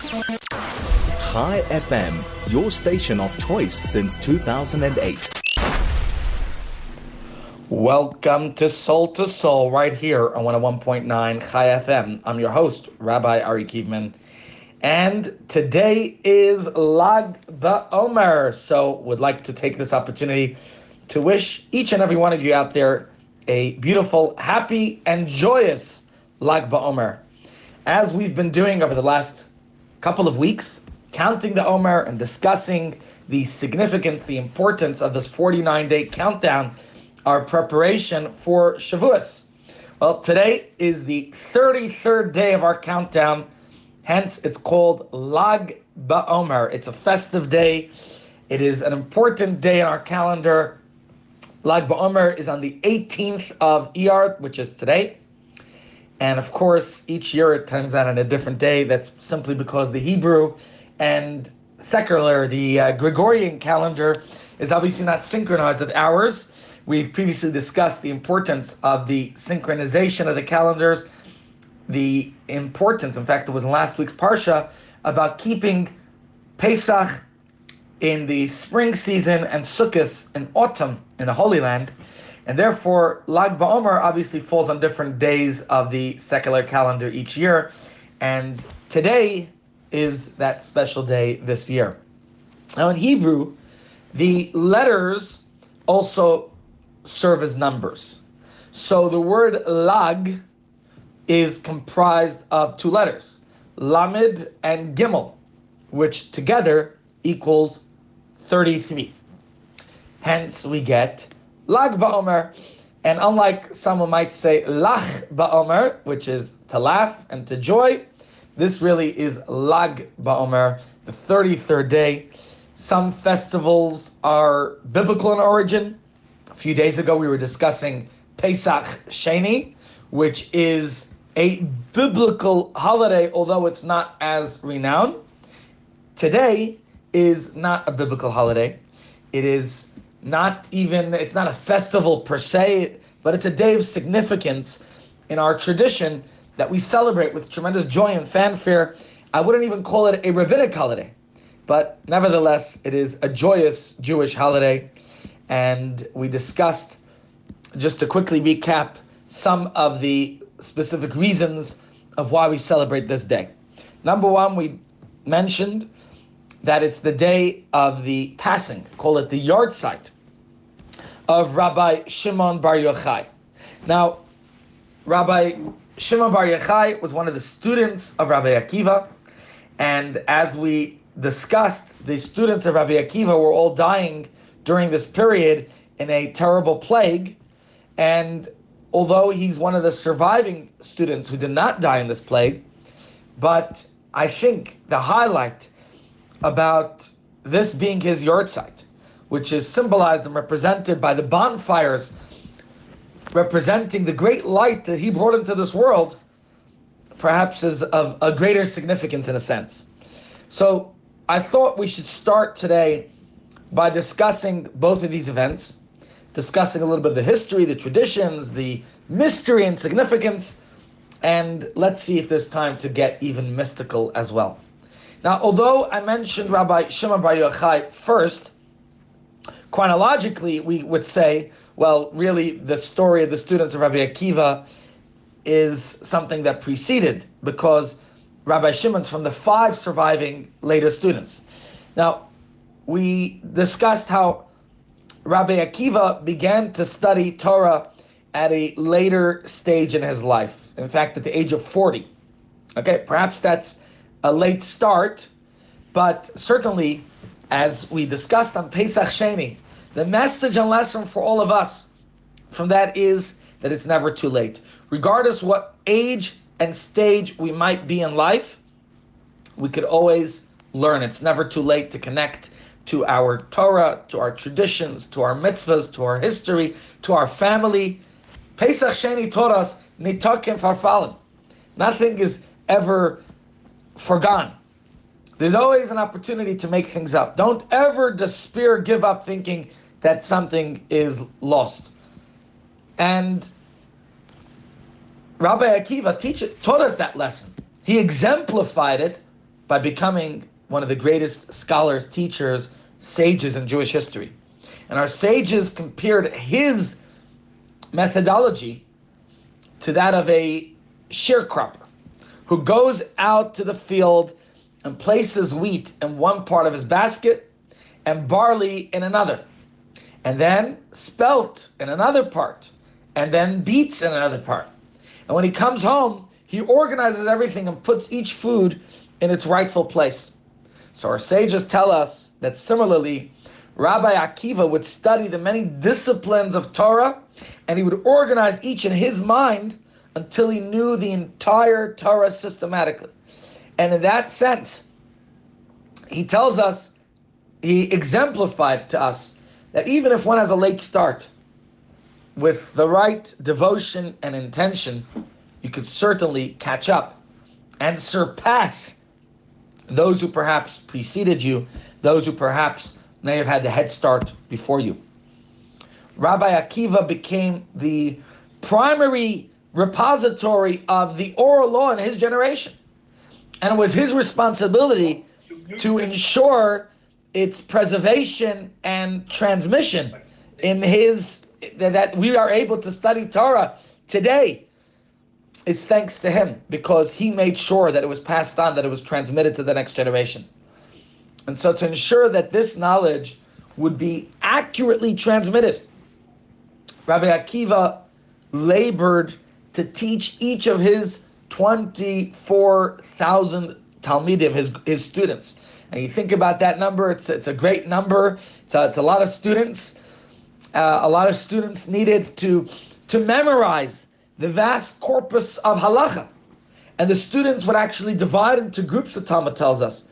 Chai FM, your station of choice since 2008. Welcome to Soul to Soul right here on 101.9 Chai FM. I'm your host, Rabbi Ari Kievman. And today is Lag BaOmer. So would like to take this opportunity to wish each and every one of you out there a beautiful, happy, and joyous Lag BaOmer. As we've been doing over the last couple of weeks, counting the Omer and discussing the significance, the importance of this 49 day countdown, our preparation for Shavuos. Well, today is the 33rd day of our countdown, hence it's called Lag BaOmer. It's a festive day. It is an important day in our calendar. Lag BaOmer is on the 18th of Iyar, which is today. And of course, each year it turns out on a different day. That's simply because the Hebrew and secular, the uh, Gregorian calendar, is obviously not synchronized with ours. We've previously discussed the importance of the synchronization of the calendars, the importance, in fact, it was in last week's Parsha, about keeping Pesach in the spring season and Sukkot in autumn in the Holy Land. And therefore, Lag BaOmer obviously falls on different days of the secular calendar each year. And today is that special day this year. Now, in Hebrew, the letters also serve as numbers. So the word lag is comprised of two letters, lamed and gimel, which together equals 33. Hence, we get lag ba'omer. And unlike someone might say lach ba'omer, which is to laugh and to joy, this really is lag ba'omer, the 33rd day. Some festivals are biblical in origin. A few days ago, we were discussing Pesach Sheni, which is a biblical holiday, although it's not as renowned. Today is not a biblical holiday. It is not even, it's not a festival per se, but it's a day of significance in our tradition that we celebrate with tremendous joy and fanfare. I wouldn't even call it a rabbinic holiday, but nevertheless, it is a joyous Jewish holiday. And we discussed, just to quickly recap, some of the specific reasons of why we celebrate this day. Number one, we mentioned that it's the day of the passing, call it the yahrzeit, of Rabbi Shimon Bar Yochai. Now, Rabbi Shimon Bar Yochai was one of the students of Rabbi Akiva, and as we discussed, the students of Rabbi Akiva were all dying during this period in a terrible plague, and although he's one of the surviving students who did not die in this plague, but I think the highlight about this being his yahrzeit, which is symbolized and represented by the bonfires representing the great light that he brought into this world, perhaps is of a greater significance in a sense. So I thought we should start today by discussing both of these events, discussing a little bit of the history, the traditions, the mystery and significance, and let's see if there's time to get even mystical as well. Now, although I mentioned Rabbi Shimon Bar Yochai first, chronologically we would say, well, really the story of the students of Rabbi Akiva is something that preceded because Rabbi Shimon's from the five surviving later students. Now, we discussed how Rabbi Akiva began to study Torah at a later stage in his life. In fact, at the age of 40. Okay, perhaps that's a late start, but certainly, as we discussed on Pesach Sheni, the message and lesson for all of us from that is that it's never too late. Regardless what age and stage we might be in life, we could always learn. It's never too late to connect to our Torah, to our traditions, to our mitzvahs, to our history, to our family. Pesach Sheni taught us nito kein farfalen. Nothing is ever forgone. There's always an opportunity to make things up. Don't ever despair, give up thinking that something is lost. And Rabbi Akiva teach, taught us that lesson. He exemplified it by becoming one of the greatest scholars, teachers, sages in Jewish history. And our sages compared his methodology to that of a sharecropper who goes out to the field and places wheat in one part of his basket and barley in another, and then spelt in another part, and then beets in another part. And when he comes home, he organizes everything and puts each food in its rightful place. So our sages tell us that similarly, Rabbi Akiva would study the many disciplines of Torah and he would organize each in his mind until he knew the entire Torah systematically. And in that sense, he tells us, he exemplified to us that even if one has a late start, with the right devotion and intention, you could certainly catch up and surpass those who perhaps preceded you, those who perhaps may have had the head start before you. Rabbi Akiva became the primary repository of the oral law in his generation. And it was his responsibility to ensure its preservation and transmission in his that we are able to study Torah today. It's thanks to him because he made sure that it was passed on, that it was transmitted to the next generation. And so to ensure that this knowledge would be accurately transmitted, Rabbi Akiva labored to teach each of his 24,000 Talmidim, his, his students. And you think about that number, it's, it's a great number. It's a, it's a lot of students. Uh, a lot of students needed to, to memorize the vast corpus of halacha. And the students would actually divide into groups, the Talmud tells us,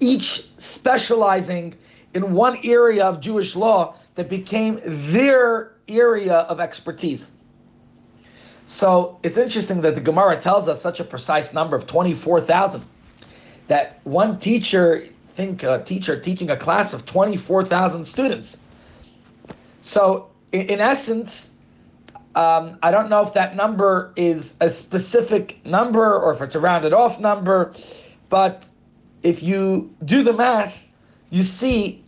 each specializing in one area of Jewish law that became their area of expertise. So it's interesting that the Gemara tells us such a precise number of 24,000. That one teacher, think a teacher teaching a class of 24,000 students. So in, in essence, um, I don't know if that number is a specific number or if it's a rounded off number, but if you do the math, you see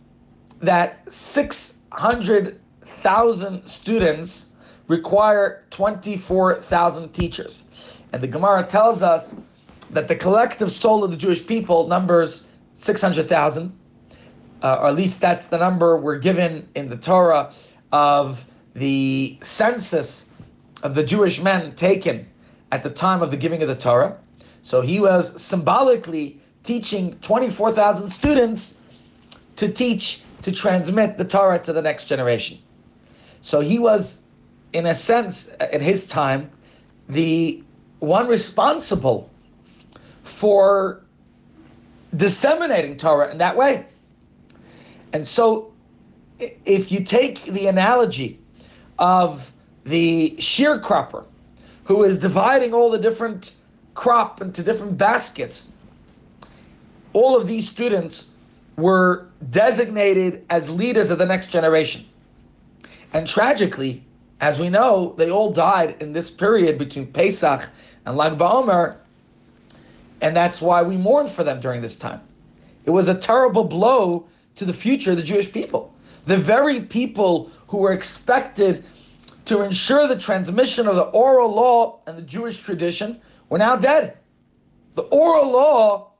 that 600,000 students require 24,000 teachers. And the Gemara tells us that the collective soul of the Jewish people numbers 600,000, uh, or at least that's the number we're given in the Torah of the census of the Jewish men taken at the time of the giving of the Torah. So he was symbolically teaching 24,000 students to teach, to transmit the Torah to the next generation. So he was in a sense, uh, at his time, the one responsible for disseminating Torah in that way. And so, if you take the analogy of the sharecropper who is dividing all the different crop into different baskets, all of these students were designated as leaders of the next generation. And tragically, as we know, they all died in this period between Pesach and Lag BaOmer, and that's why we mourn for them during this time. It was a terrible blow to the future of the Jewish people. The very people who were expected to ensure the transmission of the oral law and the Jewish tradition were now dead. The oral law,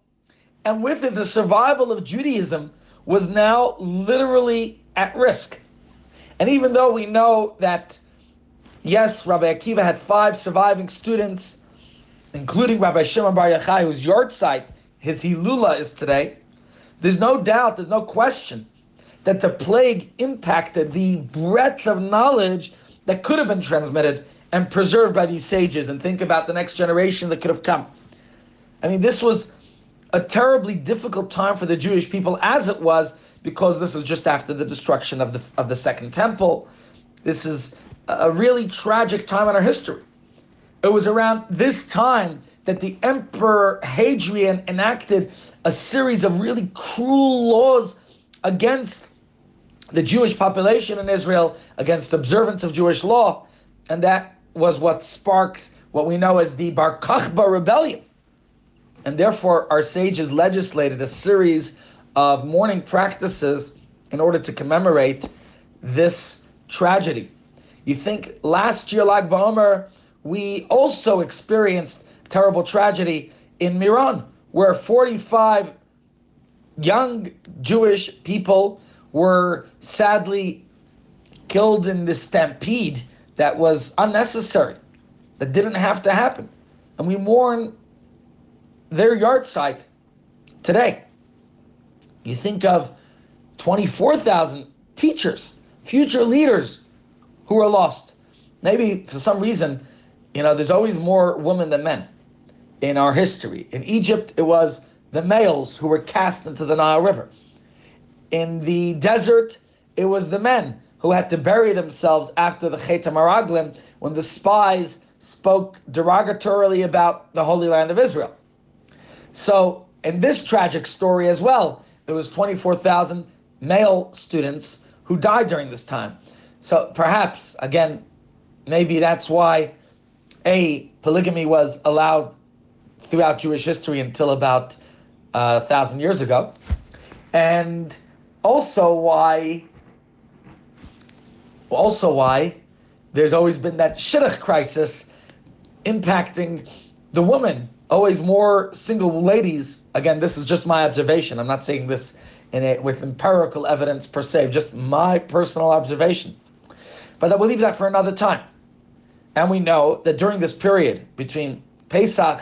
and with it the survival of Judaism, was now literally at risk. And even though we know that Yes, Rabbi Akiva had five surviving students, including Rabbi Shimon Bar Yochai, whose yahrzeit his Hilula is today. There's no doubt, there's no question that the plague impacted the breadth of knowledge that could have been transmitted and preserved by these sages. And think about the next generation that could have come. I mean, this was a terribly difficult time for the Jewish people, as it was because this was just after the destruction of the of the Second Temple. This is a really tragic time in our history. It was around this time that the Emperor Hadrian enacted a series of really cruel laws against the Jewish population in Israel, against observance of Jewish law, and that was what sparked what we know as the Bar Kokhba rebellion. And therefore, our sages legislated a series of mourning practices in order to commemorate this tragedy. You think last year, Lag BaOmer, we also experienced terrible tragedy in Meron, where 45 young Jewish people were sadly killed in this stampede that was unnecessary, that didn't have to happen. And we mourn their yahrzeit today. You think of 24,000 teachers, future leaders who are lost. Maybe for some reason, you know, there's always more women than men in our history. In Egypt, it was the males who were cast into the Nile River. In the desert, it was the men who had to bury themselves after the Chet Meraglim when the spies spoke derogatorily about the Holy Land of Israel. So, in this tragic story as well, there was 24,000 male students who died during this time. So perhaps, again, maybe that's why a polygamy was allowed throughout Jewish history until about uh, a thousand years ago, and also why, also why there's always been that shidduch crisis impacting the woman. Always more single ladies. Again, this is just my observation. I'm not saying this in it with empirical evidence per se, just my personal observation. But we'll leave that for another time. And we know that during this period between Pesach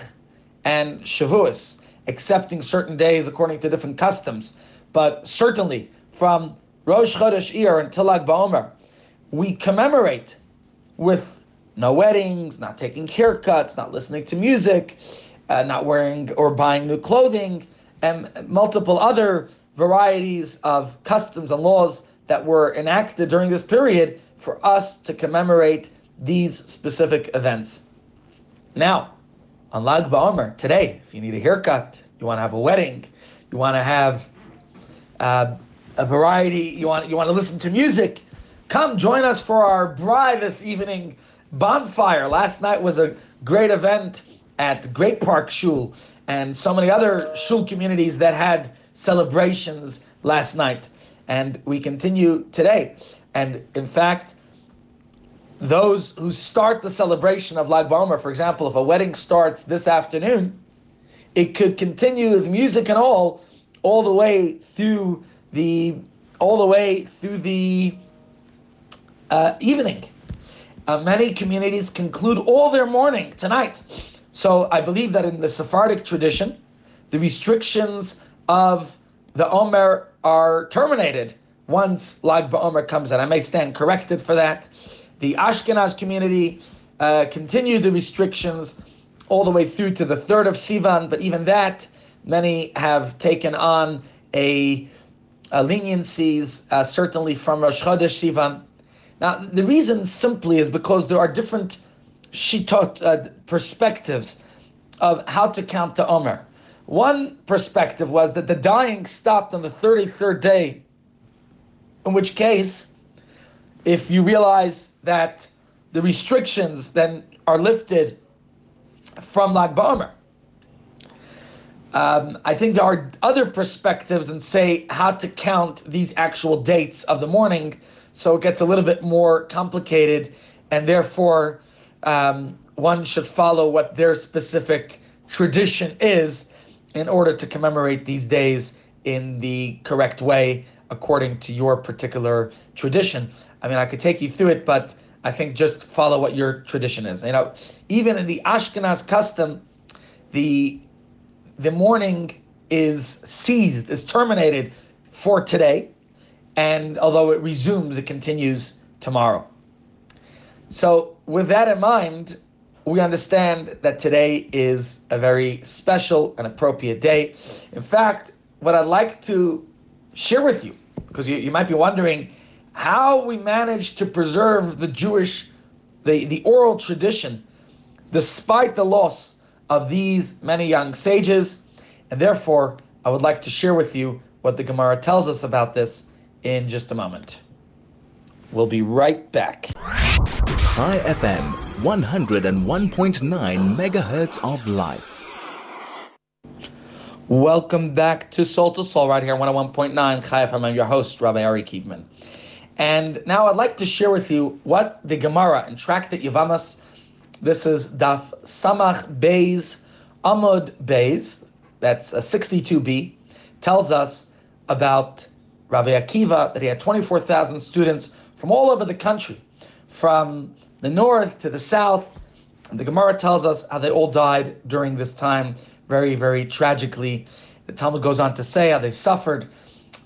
and Shavuos, accepting certain days according to different customs, but certainly from Rosh Chodesh Iyar until Lag BaOmer, we commemorate with no weddings, not taking haircuts, not listening to music, uh, not wearing or buying new clothing, and multiple other varieties of customs and laws that were enacted during this period for us to commemorate these specific events. Now, on Lag BaOmer, today, if you need a haircut, you want to have a wedding, you want to have uh, a variety, you want, you want to listen to music, come join us for our bride this evening bonfire. Last night was a great event at Great Park Shul and so many other shul communities that had celebrations last night. And we continue today. And in fact, those who start the celebration of Lag BaOmer, for example, if a wedding starts this afternoon, it could continue with music and all, all the way through the, all the way through the uh, evening. Uh, many communities conclude all their mourning tonight. So I believe that in the Sephardic tradition, the restrictions of the Omer are terminated once Lag BaOmer comes in. I may stand corrected for that. The Ashkenaz community uh, continued the restrictions all the way through to the third of Sivan, but even that, many have taken on a, a leniencies, uh, certainly from Rosh Chodesh Sivan. Now, the reason simply is because there are different shitot uh, perspectives of how to count the Omer. One perspective was that the dying stopped on the 33rd day, in which case, if you realize that the restrictions then are lifted from Lag BaOmer. Um, I think there are other perspectives and say how to count these actual dates of the morning, so it gets a little bit more complicated, and therefore um, one should follow what their specific tradition is in order to commemorate these days in the correct way according to your particular tradition. I mean, I could take you through it, but I think just follow what your tradition is. You know, even in the Ashkenaz custom, the the mourning is seized, is terminated for today, and although it resumes, it continues tomorrow. So, with that in mind, we understand that today is a very special and appropriate day. In fact, what I'd like to share with you, because you, you might be wondering how we managed to preserve the Jewish, the, the oral tradition, despite the loss of these many young sages. And therefore, I would like to share with you what the Gemara tells us about this in just a moment. We'll be right back. Chai FM 101.9 megahertz of life. Welcome back to Soul to Soul right here, 101.9 Chai FM. I'm your host, Rabbi Ari Kievman. And now I'd like to share with you what the Gemara in Tractate Yevamos, this is Daf Samach Beis Amud Beis, that's a 62b, tells us about Rabbi Akiva, that he had 24,000 students from all over the country, from the north to the south. And the Gemara tells us how they all died during this time very, very tragically. The Talmud goes on to say how they suffered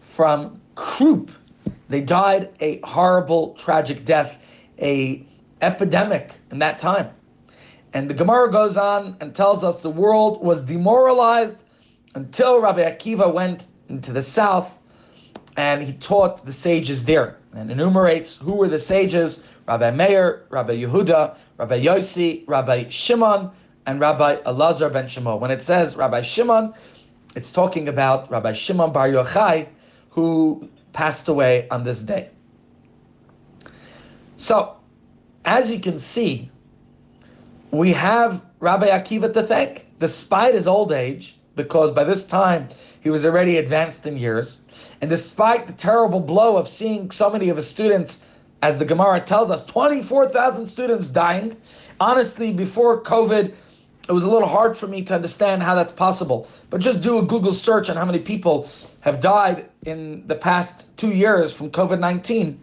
from croup. They died a horrible, tragic death, a epidemic in that time. And the Gemara goes on and tells us the world was demoralized until Rabbi Akiva went into the south and he taught the sages there and enumerates who were the sages Rabbi Meir, Rabbi Yehuda, Rabbi Yossi, Rabbi Shimon, and Rabbi Elazar ben Shimon. When it says Rabbi Shimon, it's talking about Rabbi Shimon Bar Yochai, who passed away on this day. So, as you can see, we have Rabbi Akiva to thank, despite his old age, because by this time he was already advanced in years, and despite the terrible blow of seeing so many of his students, as the Gemara tells us, 24,000 students dying. Honestly, before COVID, it was a little hard for me to understand how that's possible. But just do a Google search on how many people have died in the past two years from COVID 19,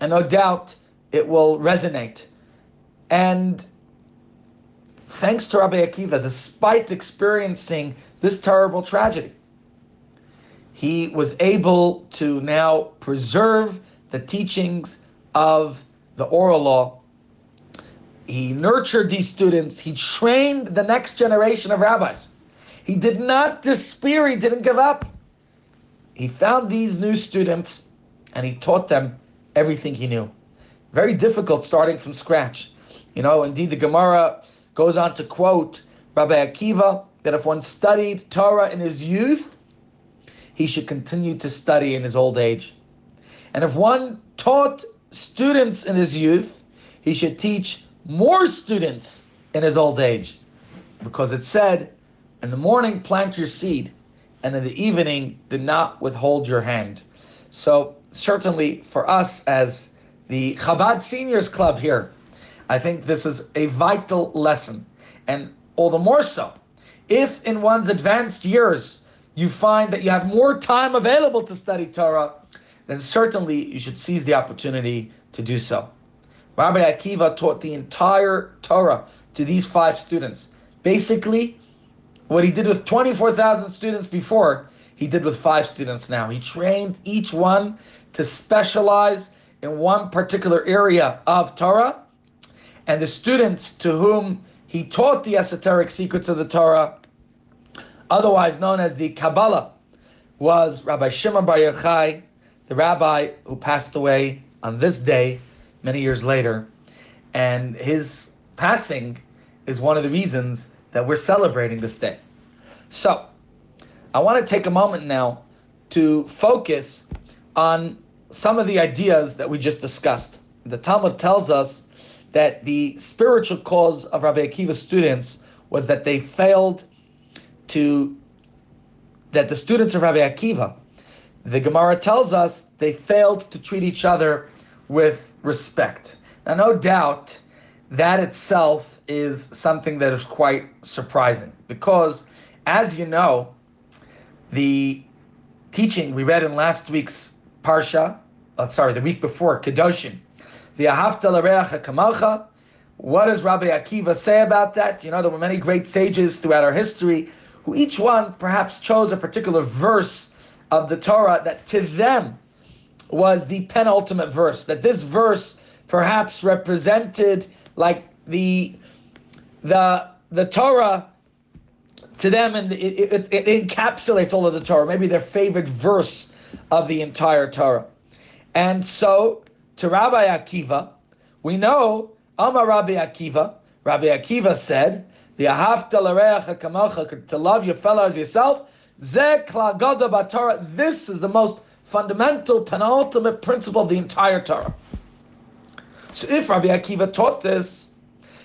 and no doubt it will resonate. And thanks to Rabbi Akiva, despite experiencing this terrible tragedy, he was able to now preserve the teachings of the oral law he nurtured these students. He trained the next generation of rabbis. He did not despair. He didn't give up. He found these new students and he taught them everything he knew. Very difficult starting from scratch. You know, indeed, the Gemara goes on to quote Rabbi Akiva that if one studied Torah in his youth, he should continue to study in his old age. And if one taught students in his youth, he should teach more students in his old age because it said, In the morning, plant your seed, and in the evening, do not withhold your hand. So, certainly for us as the Chabad Seniors Club here, I think this is a vital lesson. And all the more so, if in one's advanced years you find that you have more time available to study Torah, then certainly you should seize the opportunity to do so. Rabbi Akiva taught the entire Torah to these five students. Basically, what he did with 24,000 students before, he did with five students now. He trained each one to specialize in one particular area of Torah. And the students to whom he taught the esoteric secrets of the Torah, otherwise known as the Kabbalah, was Rabbi Shimon Bar Yochai, the rabbi who passed away on this day many years later. And his passing is one of the reasons that we're celebrating this day. So, I want to take a moment now to focus on some of the ideas that we just discussed. The Talmud tells us that the spiritual cause of Rabbi Akiva's students was that they failed to, that the students of Rabbi Akiva, the Gemara tells us they failed to treat each other with respect. Now, no doubt that itself is something that is quite surprising because, as you know, the teaching we read in last week's Parsha, uh, sorry, the week before, Kedoshim, the Ahavta Kamalcha, what does Rabbi Akiva say about that? You know, there were many great sages throughout our history who each one perhaps chose a particular verse of the Torah that to them was the penultimate verse. That this verse perhaps represented like the the the Torah to them, and it, it, it, encapsulates all of the Torah. Maybe their favorite verse of the entire Torah. And so to Rabbi Akiva, we know Amar Rabbi Akiva. Rabbi Akiva said, "The ahavta to love your fellow as yourself." This is the most fundamental, penultimate principle of the entire Torah. So if Rabbi Akiva taught this,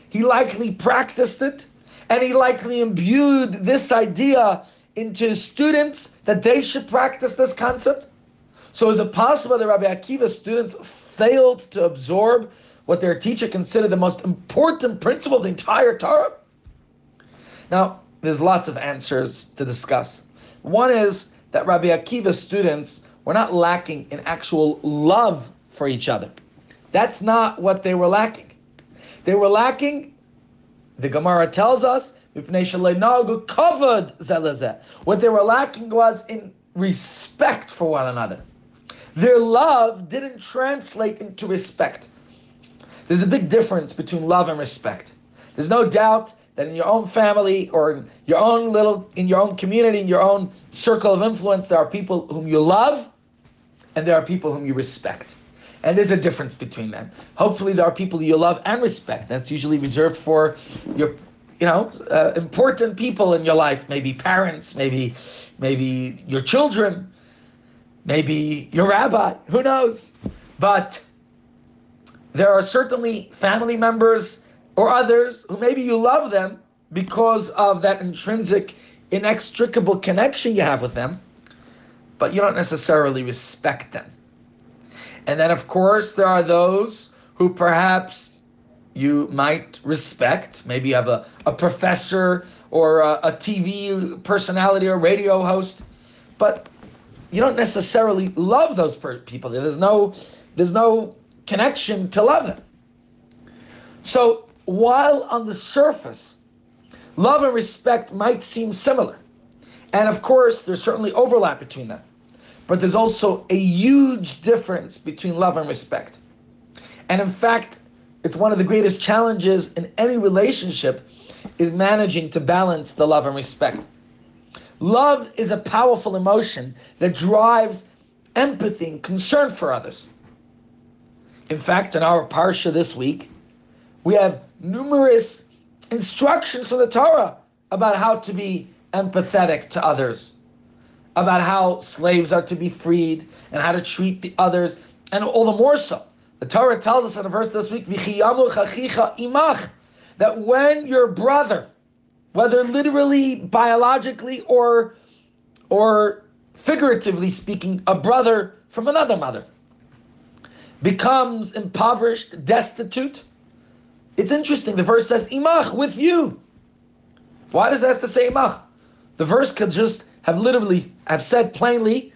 he likely practiced it, and he likely imbued this idea into his students that they should practice this concept? So is it possible that Rabbi Akiva's students failed to absorb what their teacher considered the most important principle of the entire Torah? Now, there's lots of answers to discuss. One is that Rabbi Akiva's students were not lacking in actual love for each other. That's not what they were lacking. They were lacking, the Gemara tells us, what they were lacking was in respect for one another. Their love didn't translate into respect. There's a big difference between love and respect. There's no doubt that in your own family or in your own little, in your own community, in your own circle of influence, there are people whom you love and there are people whom you respect. And there's a difference between them. Hopefully, there are people you love and respect. That's usually reserved for your, you know, uh, important people in your life. Maybe parents, maybe, maybe your children, maybe your rabbi. Who knows? But there are certainly family members or others who maybe you love them because of that intrinsic, inextricable connection you have with them, but you don't necessarily respect them. And then, of course, there are those who perhaps you might respect. Maybe you have a, a professor or a, a TV personality or radio host, but you don't necessarily love those per- people. There's no, there's no connection to love them. So while on the surface, love and respect might seem similar, and of course there's certainly overlap between them. But there's also a huge difference between love and respect. And in fact, it's one of the greatest challenges in any relationship is managing to balance the love and respect. Love is a powerful emotion that drives empathy and concern for others. In fact, in our parsha this week, we have numerous instructions from the Torah about how to be empathetic to others about how slaves are to be freed and how to treat the others, and all the more so. The Torah tells us in a verse this week, imach, that when your brother, whether literally, biologically, or, or figuratively speaking, a brother from another mother, becomes impoverished, destitute, it's interesting. The verse says, imach, with you. Why does that have to say imach? The verse could just have literally have said plainly,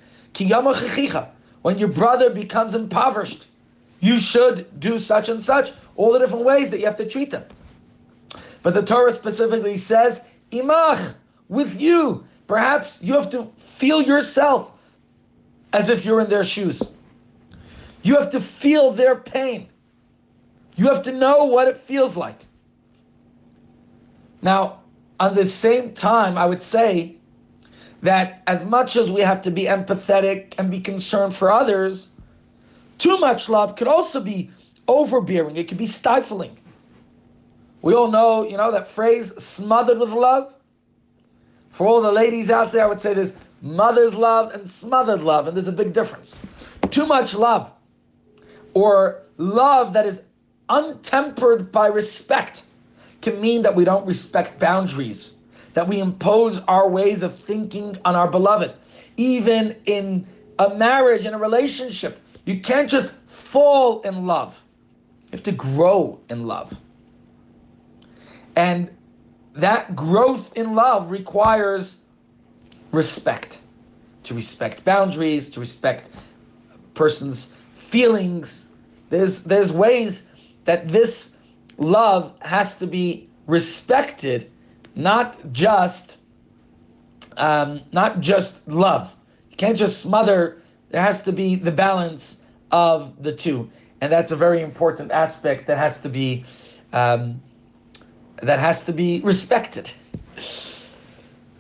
when your brother becomes impoverished, you should do such and such, all the different ways that you have to treat them. But the Torah specifically says, imach, with you. Perhaps you have to feel yourself as if you're in their shoes. You have to feel their pain. You have to know what it feels like. Now, on the same time, I would say that as much as we have to be empathetic and be concerned for others, too much love could also be overbearing. It could be stifling. We all know, you know, that phrase, smothered with love. For all the ladies out there, I would say there's mother's love and smothered love, and there's a big difference. Too much love, or love that is untempered by respect, can mean that we don't respect boundaries that we impose our ways of thinking on our beloved. Even in a marriage, in a relationship, you can't just fall in love. You have to grow in love. And that growth in love requires respect to respect boundaries, to respect a person's feelings. There's, there's ways that this love has to be respected not just um, not just love. You can't just smother. There has to be the balance of the two, and that's a very important aspect that has to be um, that has to be respected.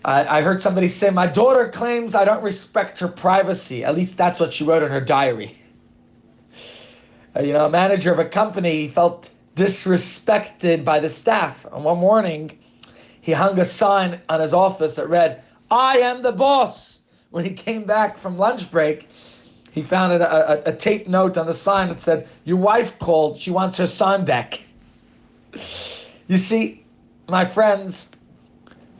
I, I heard somebody say, "My daughter claims I don't respect her privacy." At least that's what she wrote in her diary. Uh, you know, a manager of a company felt disrespected by the staff. And one morning, he hung a sign on his office that read, I am the boss. When he came back from lunch break, he found a, a, a tape note on the sign that said, Your wife called, she wants her sign back. You see, my friends,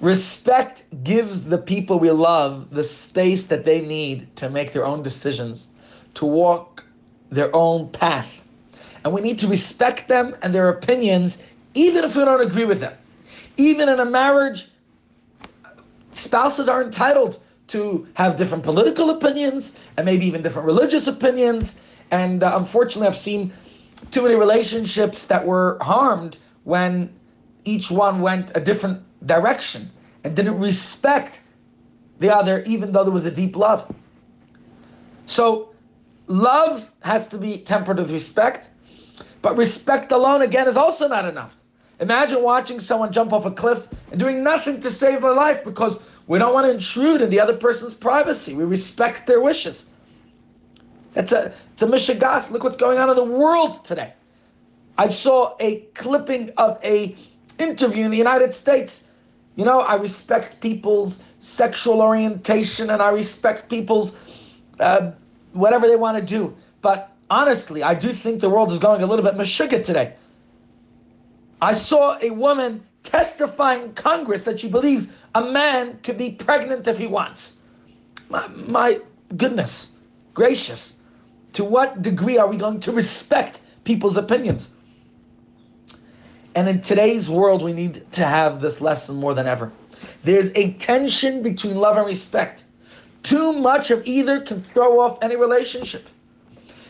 Respect gives the people we love the space that they need to make their own decisions, to walk their own path. And we need to respect them and their opinions, even if we don't agree with them. Even in a marriage, spouses are entitled to have different political opinions and maybe even different religious opinions. And uh, unfortunately, I've seen too many relationships that were harmed when each one went a different direction and didn't respect the other, even though there was a deep love. So, love has to be tempered with respect, but respect alone, again, is also not enough. Imagine watching someone jump off a cliff and doing nothing to save their life because we don't want to intrude in the other person's privacy. We respect their wishes. It's a it's a mishigas. Look what's going on in the world today. I saw a clipping of a interview in the United States. You know, I respect people's sexual orientation and I respect people's uh, whatever they want to do. But honestly, I do think the world is going a little bit mishiga today. I saw a woman testifying in Congress that she believes a man could be pregnant if he wants. My, my goodness gracious. To what degree are we going to respect people's opinions? And in today's world, we need to have this lesson more than ever. There's a tension between love and respect. Too much of either can throw off any relationship.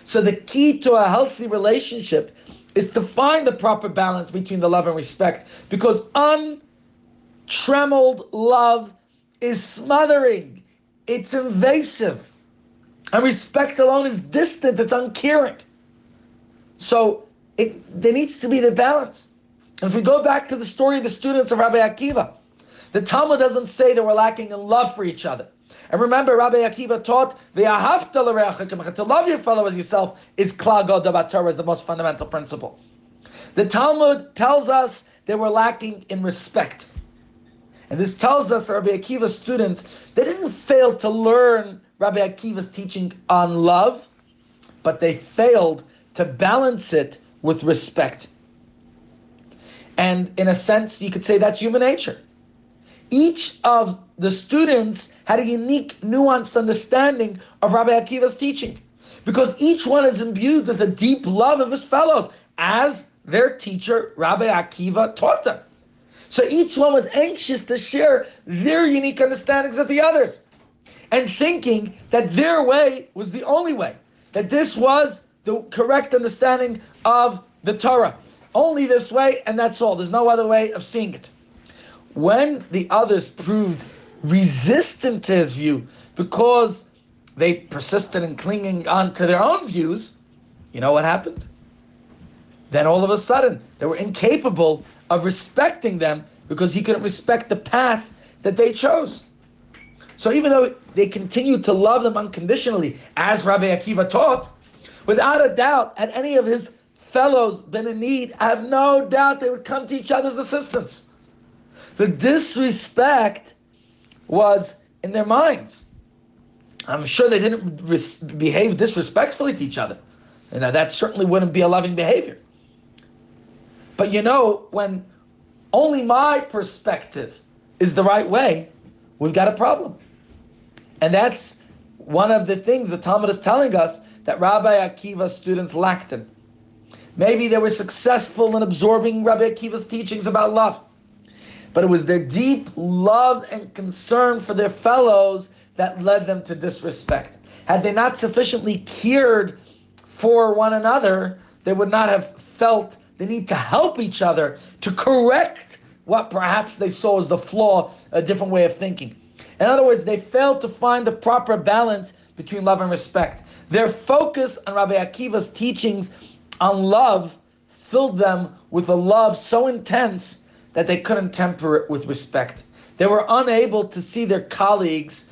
So, the key to a healthy relationship is to find the proper balance between the love and respect because untrammeled love is smothering, it's invasive. And respect alone is distant, it's uncaring. So it, there needs to be the balance. And if we go back to the story of the students of Rabbi Akiva, the Talmud doesn't say that we're lacking in love for each other. And remember, Rabbi Akiva taught the to love your fellow as yourself is is the most fundamental principle. The Talmud tells us that we're lacking in respect. And this tells us that Rabbi Akiva's students, they didn't fail to learn Rabbi Akiva's teaching on love, but they failed to balance it with respect. And in a sense, you could say that's human nature. Each of the students had a unique, nuanced understanding of Rabbi Akiva's teaching because each one is imbued with a deep love of his fellows as their teacher, Rabbi Akiva, taught them. So each one was anxious to share their unique understandings of the others and thinking that their way was the only way, that this was the correct understanding of the Torah. Only this way, and that's all. There's no other way of seeing it. When the others proved resistant to his view because they persisted in clinging on to their own views, you know what happened? Then all of a sudden, they were incapable of respecting them because he couldn't respect the path that they chose. So even though they continued to love them unconditionally, as Rabbi Akiva taught, without a doubt, had any of his fellows been in need, I have no doubt they would come to each other's assistance. The disrespect was in their minds. I'm sure they didn't res- behave disrespectfully to each other. Know, that certainly wouldn't be a loving behavior. But you know, when only my perspective is the right way, we've got a problem. And that's one of the things the Talmud is telling us that Rabbi Akiva's students lacked in. Maybe they were successful in absorbing Rabbi Akiva's teachings about love, but it was their deep love and concern for their fellows that led them to disrespect. Had they not sufficiently cared for one another, they would not have felt the need to help each other to correct what perhaps they saw as the flaw, a different way of thinking. In other words, they failed to find the proper balance between love and respect. Their focus on Rabbi Akiva's teachings on love filled them with a love so intense that they couldn't temper it with respect. They were unable to see their colleagues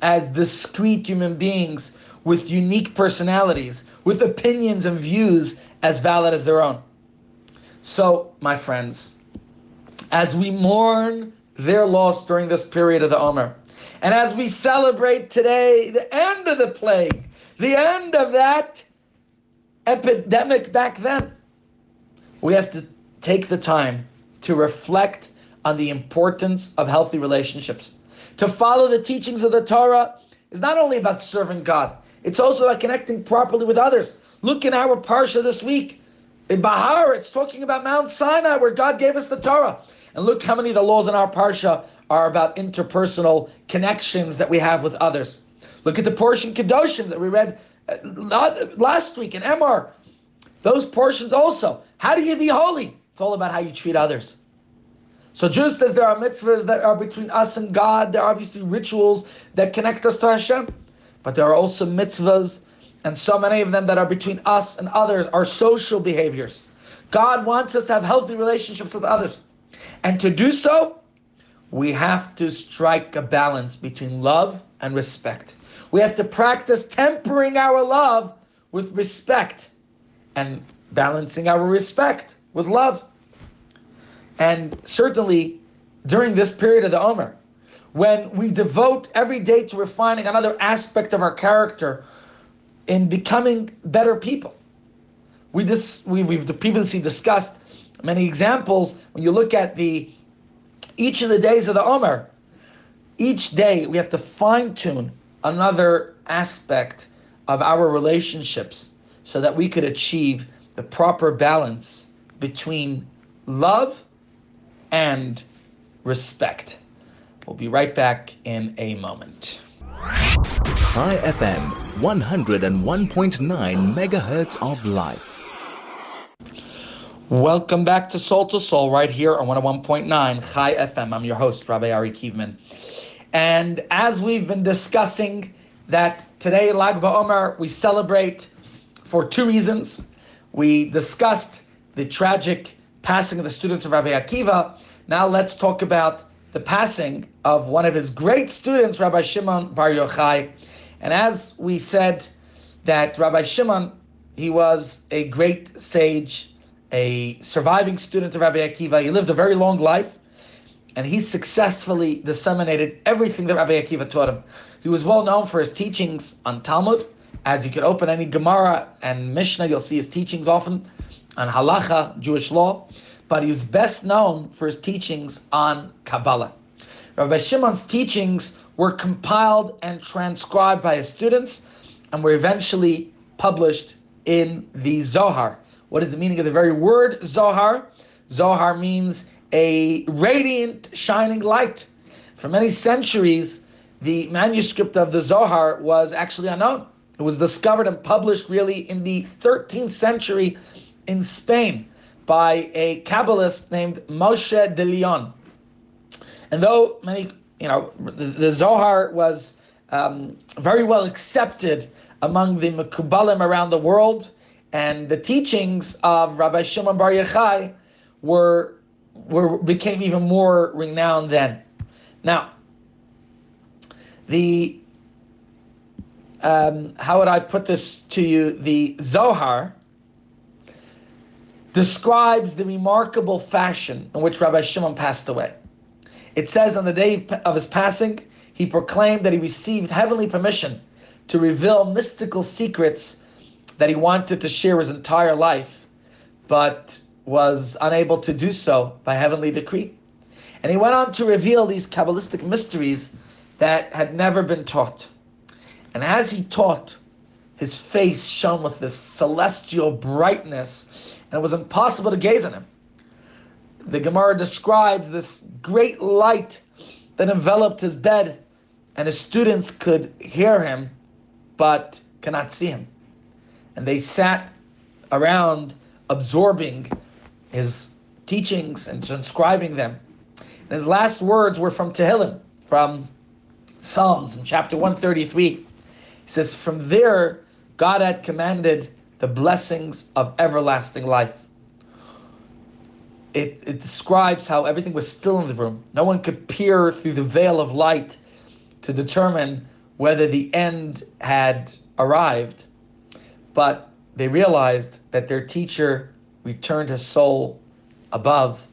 as discrete human beings with unique personalities, with opinions and views as valid as their own. So, my friends, as we mourn their loss during this period of the Omer, and as we celebrate today the end of the plague, the end of that epidemic back then, we have to take the time to reflect on the importance of healthy relationships. To follow the teachings of the Torah is not only about serving God, it's also about connecting properly with others. Look in our parsha this week. In Behar, it's talking about Mount Sinai, where God gave us the Torah. And look how many of the laws in our parsha are about interpersonal connections that we have with others. Look at the portion Kedoshim that we read uh, last week in Emor. Those portions also. How do you be holy? It's all about how you treat others. So just as there are mitzvahs that are between us and God, there are obviously rituals that connect us to Hashem, but there are also mitzvahs, and so many of them that are between us and others are social behaviors. God wants us to have healthy relationships with others. And to do so, we have to strike a balance between love and respect. We have to practice tempering our love with respect and balancing our respect with love. And certainly during this period of the Omer, when we devote every day to refining another aspect of our character in becoming better people. We dis, we, we've previously discussed many examples. When you look at the each of the days of the Omer, each day we have to fine tune another aspect of our relationships so that we could achieve the proper balance between love and respect. We'll be right back in a moment. Chai FM 101.9 megahertz of life. Welcome back to Soul to Soul right here on 101.9 Chai FM. I'm your host, Rabbi Ari Kievman. And as we've been discussing that today, Lag BaOmer, we celebrate for two reasons. We discussed the tragic passing of the students of Rabbi Akiva. Now let's talk about the passing of one of his great students, Rabbi Shimon Bar Yochai. And as we said, that Rabbi Shimon, he was a great sage, a surviving student of Rabbi Akiva. He lived a very long life and he successfully disseminated everything that Rabbi Akiva taught him. He was well known for his teachings on Talmud. As you could open any Gemara and Mishnah, you'll see his teachings often on Halacha, Jewish law. But he was best known for his teachings on Kabbalah. Rabbi Shimon's teachings were compiled and transcribed by his students and were eventually published in the Zohar. What is the meaning of the very word Zohar? Zohar means a radiant, shining light. For many centuries, the manuscript of the Zohar was actually unknown. It was discovered and published really in the 13th century in Spain by a Kabbalist named Moshe de Leon. And though many, you know, the, Zohar was um, very well accepted among the Mekubalim around the world, and the teachings of Rabbi Shimon Bar Yochai were were became even more renowned then. Now, the um, how would I put this to you? The Zohar describes the remarkable fashion in which Rabbi Shimon passed away. It says on the day of his passing, he proclaimed that he received heavenly permission to reveal mystical secrets that he wanted to share his entire life, but was unable to do so by heavenly decree. And he went on to reveal these Kabbalistic mysteries that had never been taught. And as he taught, his face shone with this celestial brightness, and it was impossible to gaze on him. The Gemara describes this great light that enveloped his bed, and his students could hear him, but cannot see him. And they sat around absorbing his teachings and transcribing them. And his last words were from Tehillim, from Psalms in chapter 133. He says, From there, God had commanded the blessings of everlasting life. It, it describes how everything was still in the room. No one could peer through the veil of light to determine whether the end had arrived. But they realized that their teacher returned his soul above.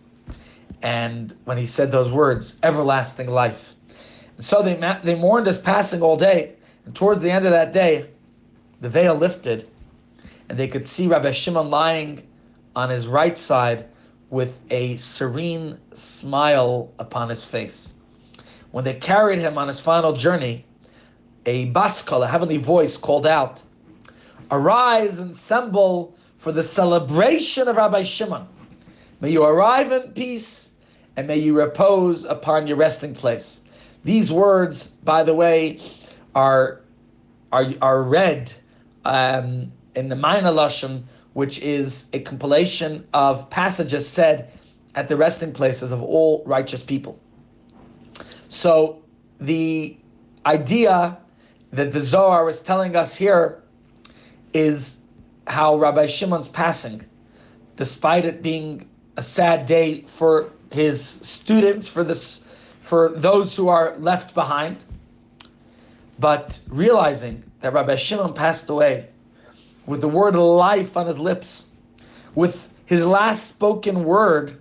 And when he said those words, everlasting life. And so they, they mourned his passing all day. And towards the end of that day, the veil lifted, and they could see Rabbi Shimon lying on his right side with a serene smile upon his face. When they carried him on his final journey, a bas kol, a heavenly voice, called out, Arise and assemble for the celebration of Rabbi Shimon. May you arrive in peace and may you repose upon your resting place. These words, by the way, are are, are read um, in the Ma'aneh Lashon, which is a compilation of passages said at the resting places of all righteous people. So the idea that the Zohar is telling us here is how Rabbi Shimon's passing, despite it being a sad day for his students, for this, for those who are left behind, but realizing that Rabbi Shimon passed away with the word life on his lips, with his last spoken word,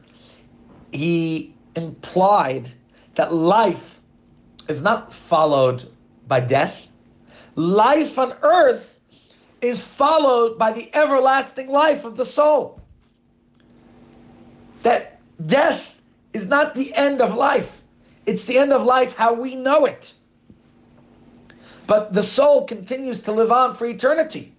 he implied that life is not followed by death. Life on earth is followed by the everlasting life of the soul. That death is not the end of life, it's the end of life how we know it. But the soul continues to live on for eternity.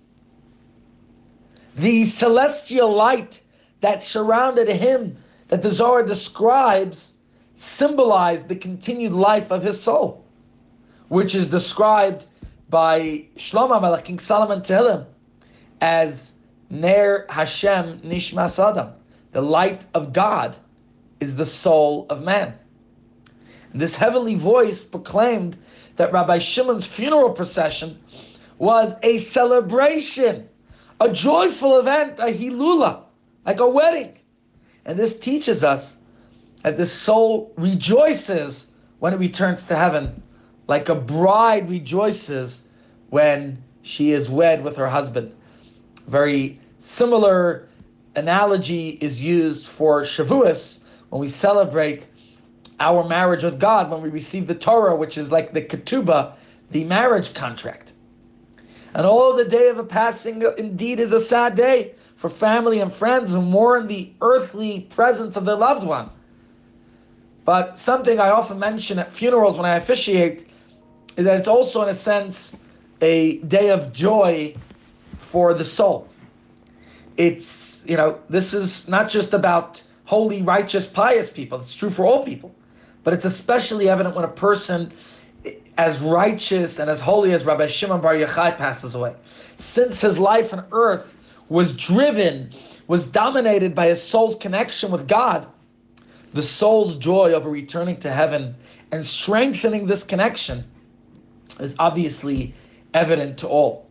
The celestial light that surrounded him, that the Zohar describes, symbolized the continued life of his soul, which is described by Shlomo Melech, King Solomon Tehillim, as Ner Hashem Nishmas Adam. The light of God is the soul of man. This heavenly voice proclaimed that Rabbi Shimon's funeral procession was a celebration, a joyful event, a hilula, like a wedding. And this teaches us that the soul rejoices when it returns to heaven, like a bride rejoices when she is wed with her husband. Very similar analogy is used for Shavuos when we celebrate our marriage with God when we receive the Torah, which is like the ketubah, the marriage contract. And all the day of a passing indeed is a sad day for family and friends who mourn the earthly presence of their loved one. But something I often mention at funerals when I officiate is that it's also, in a sense, a day of joy for the soul. It's, you know, this is not just about holy, righteous, pious people, it's true for all people. But it's especially evident when a person as righteous and as holy as Rabbi Shimon Bar Yochai passes away. Since his life on earth was driven, was dominated by his soul's connection with God, the soul's joy over returning to heaven and strengthening this connection is obviously evident to all.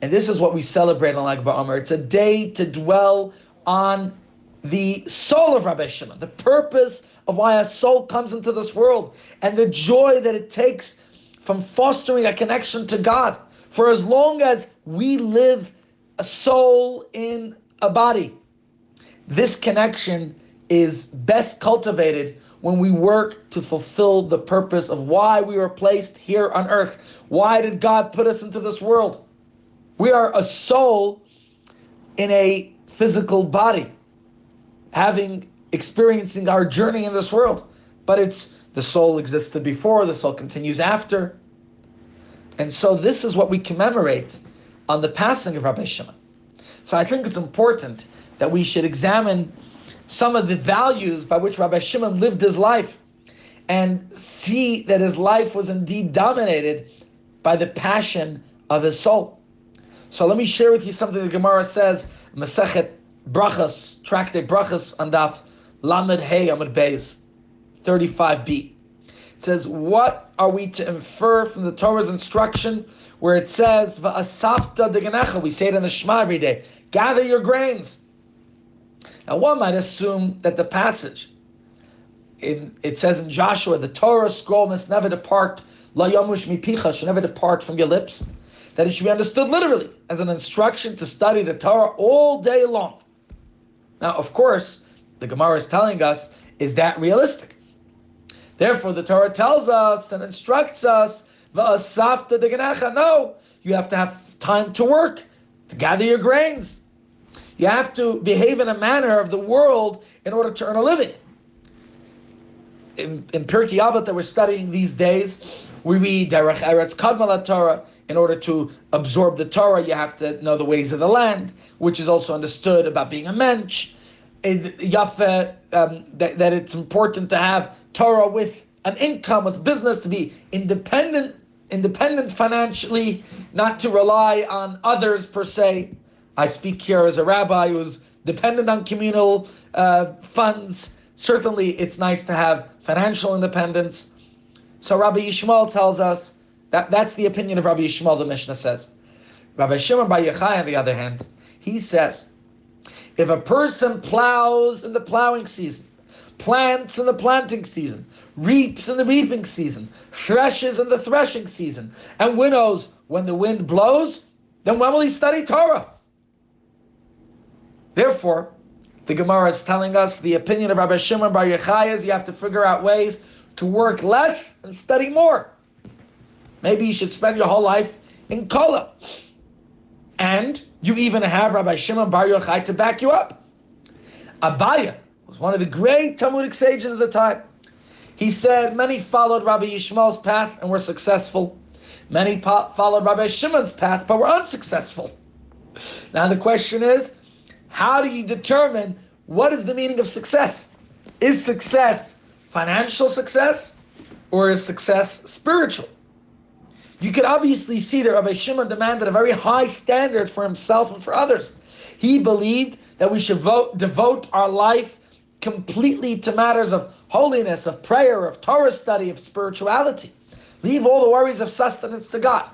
And this is what we celebrate on Lag BaOmer. It's a day to dwell on the soul of Rabbi Shimon, the purpose of why a soul comes into this world, and the joy that it takes from fostering a connection to God. For as long as we live a soul in a body, this connection is best cultivated when we work to fulfill the purpose of why we were placed here on earth. Why did God put us into this world? We are a soul in a physical body having experiencing our journey in this world. But it's the soul existed before, the soul continues after. And so this is what we commemorate on the passing of Rabbi Shimon. So I think it's important that we should examine some of the values by which Rabbi Shimon lived his life and see that his life was indeed dominated by the passion of his soul. So let me share with you something the Gemara says, Masechet Brachas, Tractate Brachas on Daf Lamed Hey Amud Beis, 35b. It says, What are we to infer from the Torah's instruction where it says, Va'asafta deganecha? We say it in the Shema every day. Gather your grains. Now, one might assume that the passage, in, it says in Joshua, the Torah scroll must never depart, la yamush mipicha, should never depart from your lips. That it should be understood literally as an instruction to study the Torah all day long. Now, of course, the Gemara is telling us, is that realistic? Therefore, the Torah tells us and instructs us, no, you have to have time to work, to gather your grains. You have to behave in a manner of the world in order to earn a living. In, in Pirkei Avot that we're studying these days, we read Derech Eretz Kadmal Torah. In order to absorb the Torah, you have to know the ways of the land, which is also understood about being a mensch. Yafa, um, that, that it's important to have Torah with an income, with business, to be independent, independent financially, not to rely on others per se. I speak here as a rabbi who's dependent on communal uh, funds. Certainly, it's nice to have financial independence. So Rabbi Yishmael tells us that that's the opinion of Rabbi Yishmael, the Mishnah says. Rabbi Shimon Bar Yochai, on the other hand, he says, if a person plows in the plowing season, plants in the planting season, reaps in the reaping season, threshes in the threshing season, and winnows when the wind blows, then when will he study Torah? Therefore, the Gemara is telling us the opinion of Rabbi Shimon Bar Yochai is you have to figure out ways to work less and study more. Maybe you should spend your whole life in Kollel. And you even have Rabbi Shimon Bar Yochai to back you up. Abaye was one of the great Talmudic sages of the time. He said many followed Rabbi Yishmael's path and were successful. Many followed Rabbi Shimon's path but were unsuccessful. Now the question is, how do you determine what is the meaning of success? Is success financial success or is success spiritual? You could obviously see that Rabbi Shimon demanded a very high standard for himself and for others. He believed that we should vote, devote our life completely to matters of holiness, of prayer, of Torah study, of spirituality. Leave all the worries of sustenance to God.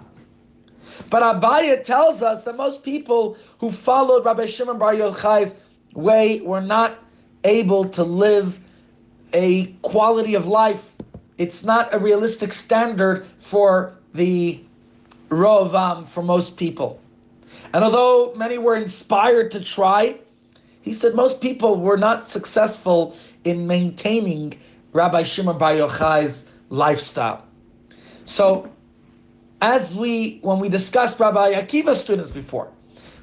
But Abaye tells us that most people who followed Rabbi Shimon Bar Yochai's way were not able to live a quality of life. It's not a realistic standard for the Rovam for most people. And although many were inspired to try, he said most people were not successful in maintaining Rabbi Shimon Bar Yochai's lifestyle. So, as we, when we discussed Rabbi Akiva's students before,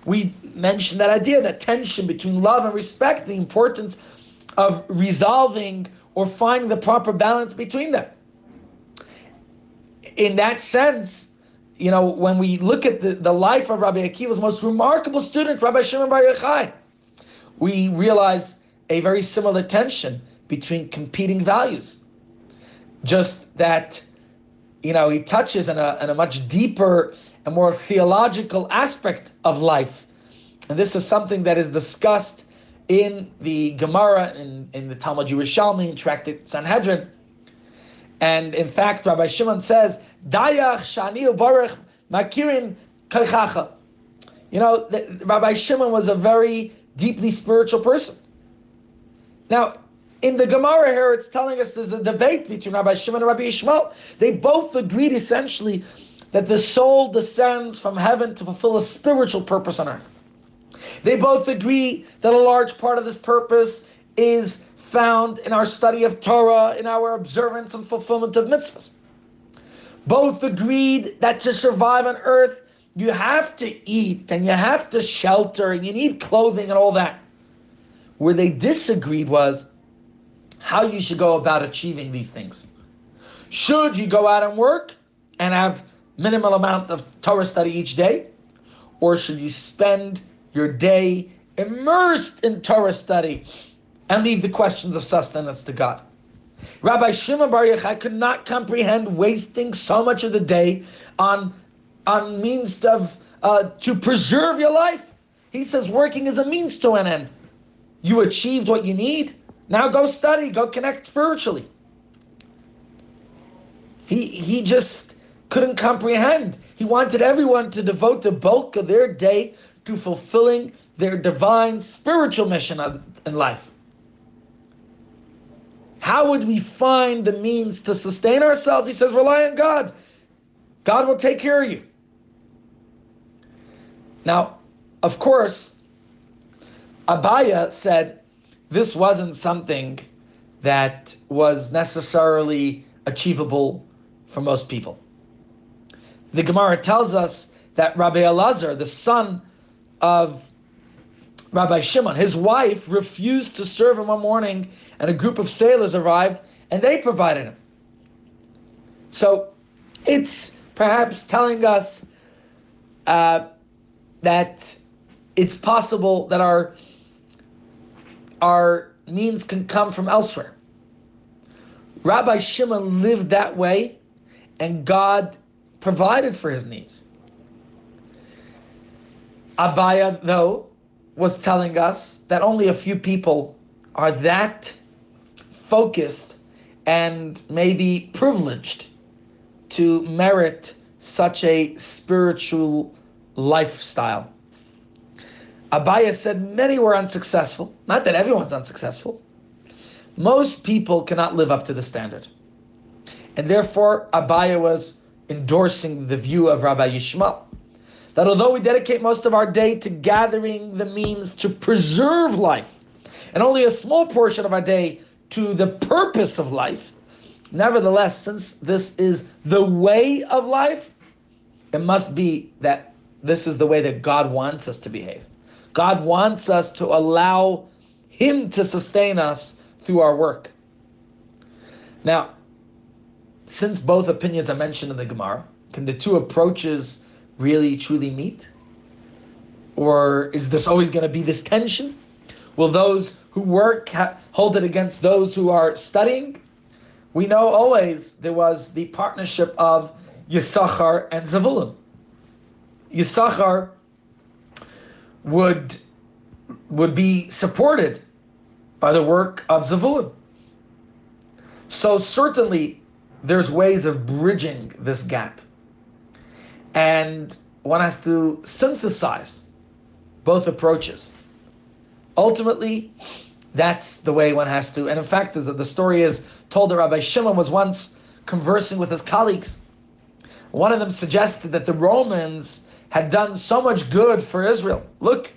we mentioned that idea, that tension between love and respect, the importance of resolving or finding the proper balance between them in that sense, you know, when we look at the, the life of Rabbi Akiva's most remarkable student, Rabbi Shimon Bar Yochai, we realize a very similar tension between competing values. Just that, you know, he touches on a, on a much deeper and more theological aspect of life. And this is something that is discussed in the Gemara, in, in the Talmud Yerushalmi, in Tractate Sanhedrin. And in fact, Rabbi Shimon says, Dayach Shani Baruch Makirin Kaichacha. You know, the, Rabbi Shimon was a very deeply spiritual person. Now, in the Gemara here, it's telling us there's a debate between Rabbi Shimon and Rabbi Yishmael. They both agreed essentially that the soul descends from heaven to fulfill a spiritual purpose on earth. They both agree that a large part of this purpose is found in our study of Torah, in our observance and fulfillment of mitzvahs. Both agreed that to survive on earth, you have to eat and you have to shelter and you need clothing and all that. Where they disagreed was how you should go about achieving these things. Should you go out and work and have minimal amount of Torah study each day? Or should you spend your day immersed in Torah study and leave the questions of sustenance to God. Rabbi Shimon Bar Yochai could not comprehend wasting so much of the day on, on means of uh, to preserve your life. He says working is a means to an end. You achieved what you need. Now go study, go connect spiritually. He he just couldn't comprehend. He wanted everyone to devote the bulk of their day to fulfilling their divine spiritual mission in life. How would we find the means to sustain ourselves? He says, rely on God. God will take care of you. Now, of course, Abaye said this wasn't something that was necessarily achievable for most people. The Gemara tells us that Rabbi Elazar, the son of Rabbi Shimon, his wife refused to serve him one morning, and a group of sailors arrived, and they provided him. So it's perhaps telling us uh, that it's possible that our our means can come from elsewhere. Rabbi Shimon lived that way, and God provided for his needs. Abaye, though, was telling us that only a few people are that focused and maybe privileged to merit such a spiritual lifestyle. Abaye said many were unsuccessful. Not that everyone's unsuccessful. Most people cannot live up to the standard. And therefore, Abaye was endorsing the view of Rabbi Yishmael that although we dedicate most of our day to gathering the means to preserve life, and only a small portion of our day to the purpose of life, nevertheless, since this is the way of life, it must be that this is the way that God wants us to behave. God wants us to allow Him to sustain us through our work. Now, since both opinions are mentioned in the Gemara, can the two approaches really truly meet? Or is this always going to be this tension? Will those who work ha- hold it against those who are studying? We know always there was the partnership of Yisachar and Zavulun. Yisachar would would be supported by the work of Zavulun. So certainly there's ways of bridging this gap. And one has to synthesize both approaches. Ultimately, that's the way one has to. And in fact, the story is told that Rabbi Shimon was once conversing with his colleagues. One of them suggested that the Romans had done so much good for Israel. Look,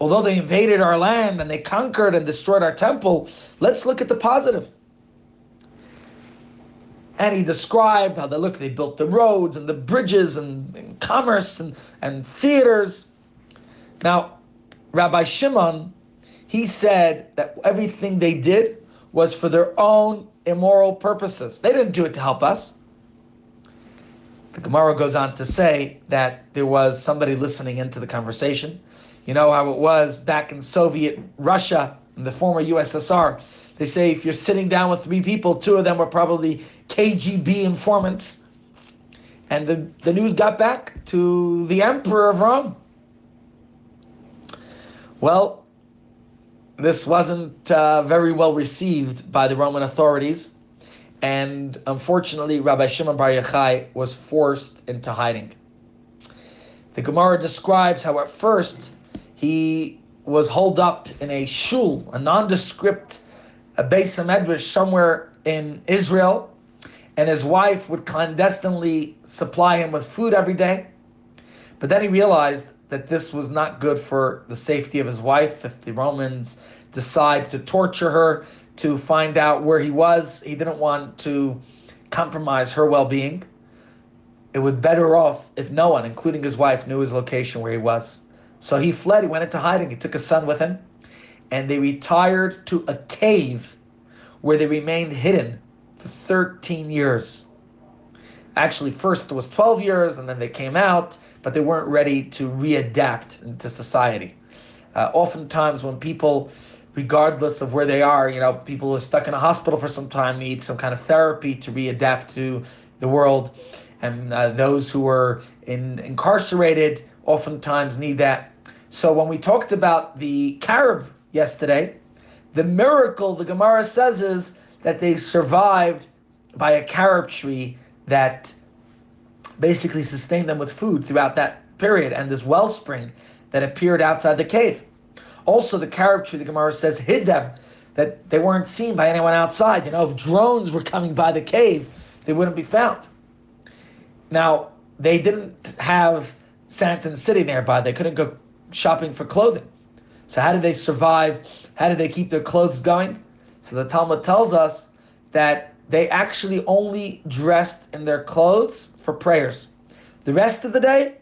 although they invaded our land and they conquered and destroyed our temple, let's look at the positive. And he described how they look, they built the roads and the bridges and, and commerce and, and theaters. Now, Rabbi Shimon, he said that everything they did was for their own immoral purposes. They didn't do it to help us. The Gemara goes on to say that there was somebody listening into the conversation. You know how it was back in Soviet Russia, in the former USSR. They say if you're sitting down with three people, two of them were probably KGB informants. And the, the news got back to the Emperor of Rome. Well, this wasn't uh, very well received by the Roman authorities. And unfortunately, Rabbi Shimon Bar Yochai was forced into hiding. The Gemara describes how at first he was holed up in a shul, a nondescript a Beis Medrash somewhere in Israel, and his wife would clandestinely supply him with food every day. But then he realized that this was not good for the safety of his wife. If the Romans decide to torture her, to find out where he was. He didn't want to compromise her well being. It was better off if no one, including his wife, knew his location where he was. So he fled, he went into hiding, he took his son with him, and they retired to a cave where they remained hidden for 13 years. Actually, first it was 12 years, and then they came out, but they weren't ready to readapt into society. Uh, oftentimes, when people regardless of where they are. You know, people who are stuck in a hospital for some time need some kind of therapy to readapt to the world, and uh, those who are in, incarcerated oftentimes need that. So when we talked about the carob yesterday, the miracle the Gemara says is that they survived by a carob tree that basically sustained them with food throughout that period, and this wellspring that appeared outside the cave. Also, the carob tree, the Gemara says, hid them, that they weren't seen by anyone outside. You know, if drones were coming by the cave, they wouldn't be found. Now, they didn't have Sandton City nearby. They couldn't go shopping for clothing. So how did they survive? How did they keep their clothes going? So the Talmud tells us that they actually only dressed in their clothes for prayers. The rest of the day,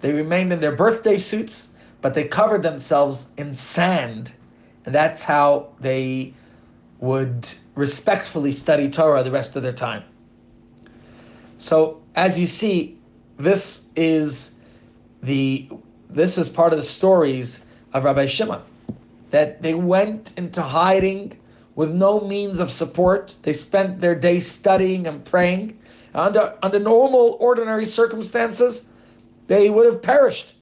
they remained in their birthday suits, but they covered themselves in sand, and that's how they would respectfully study Torah the rest of their time. So, as you see, this is the this is part of the stories of Rabbi Shimon that they went into hiding with no means of support. They spent their day studying and praying. Under under normal, ordinary circumstances, they would have perished.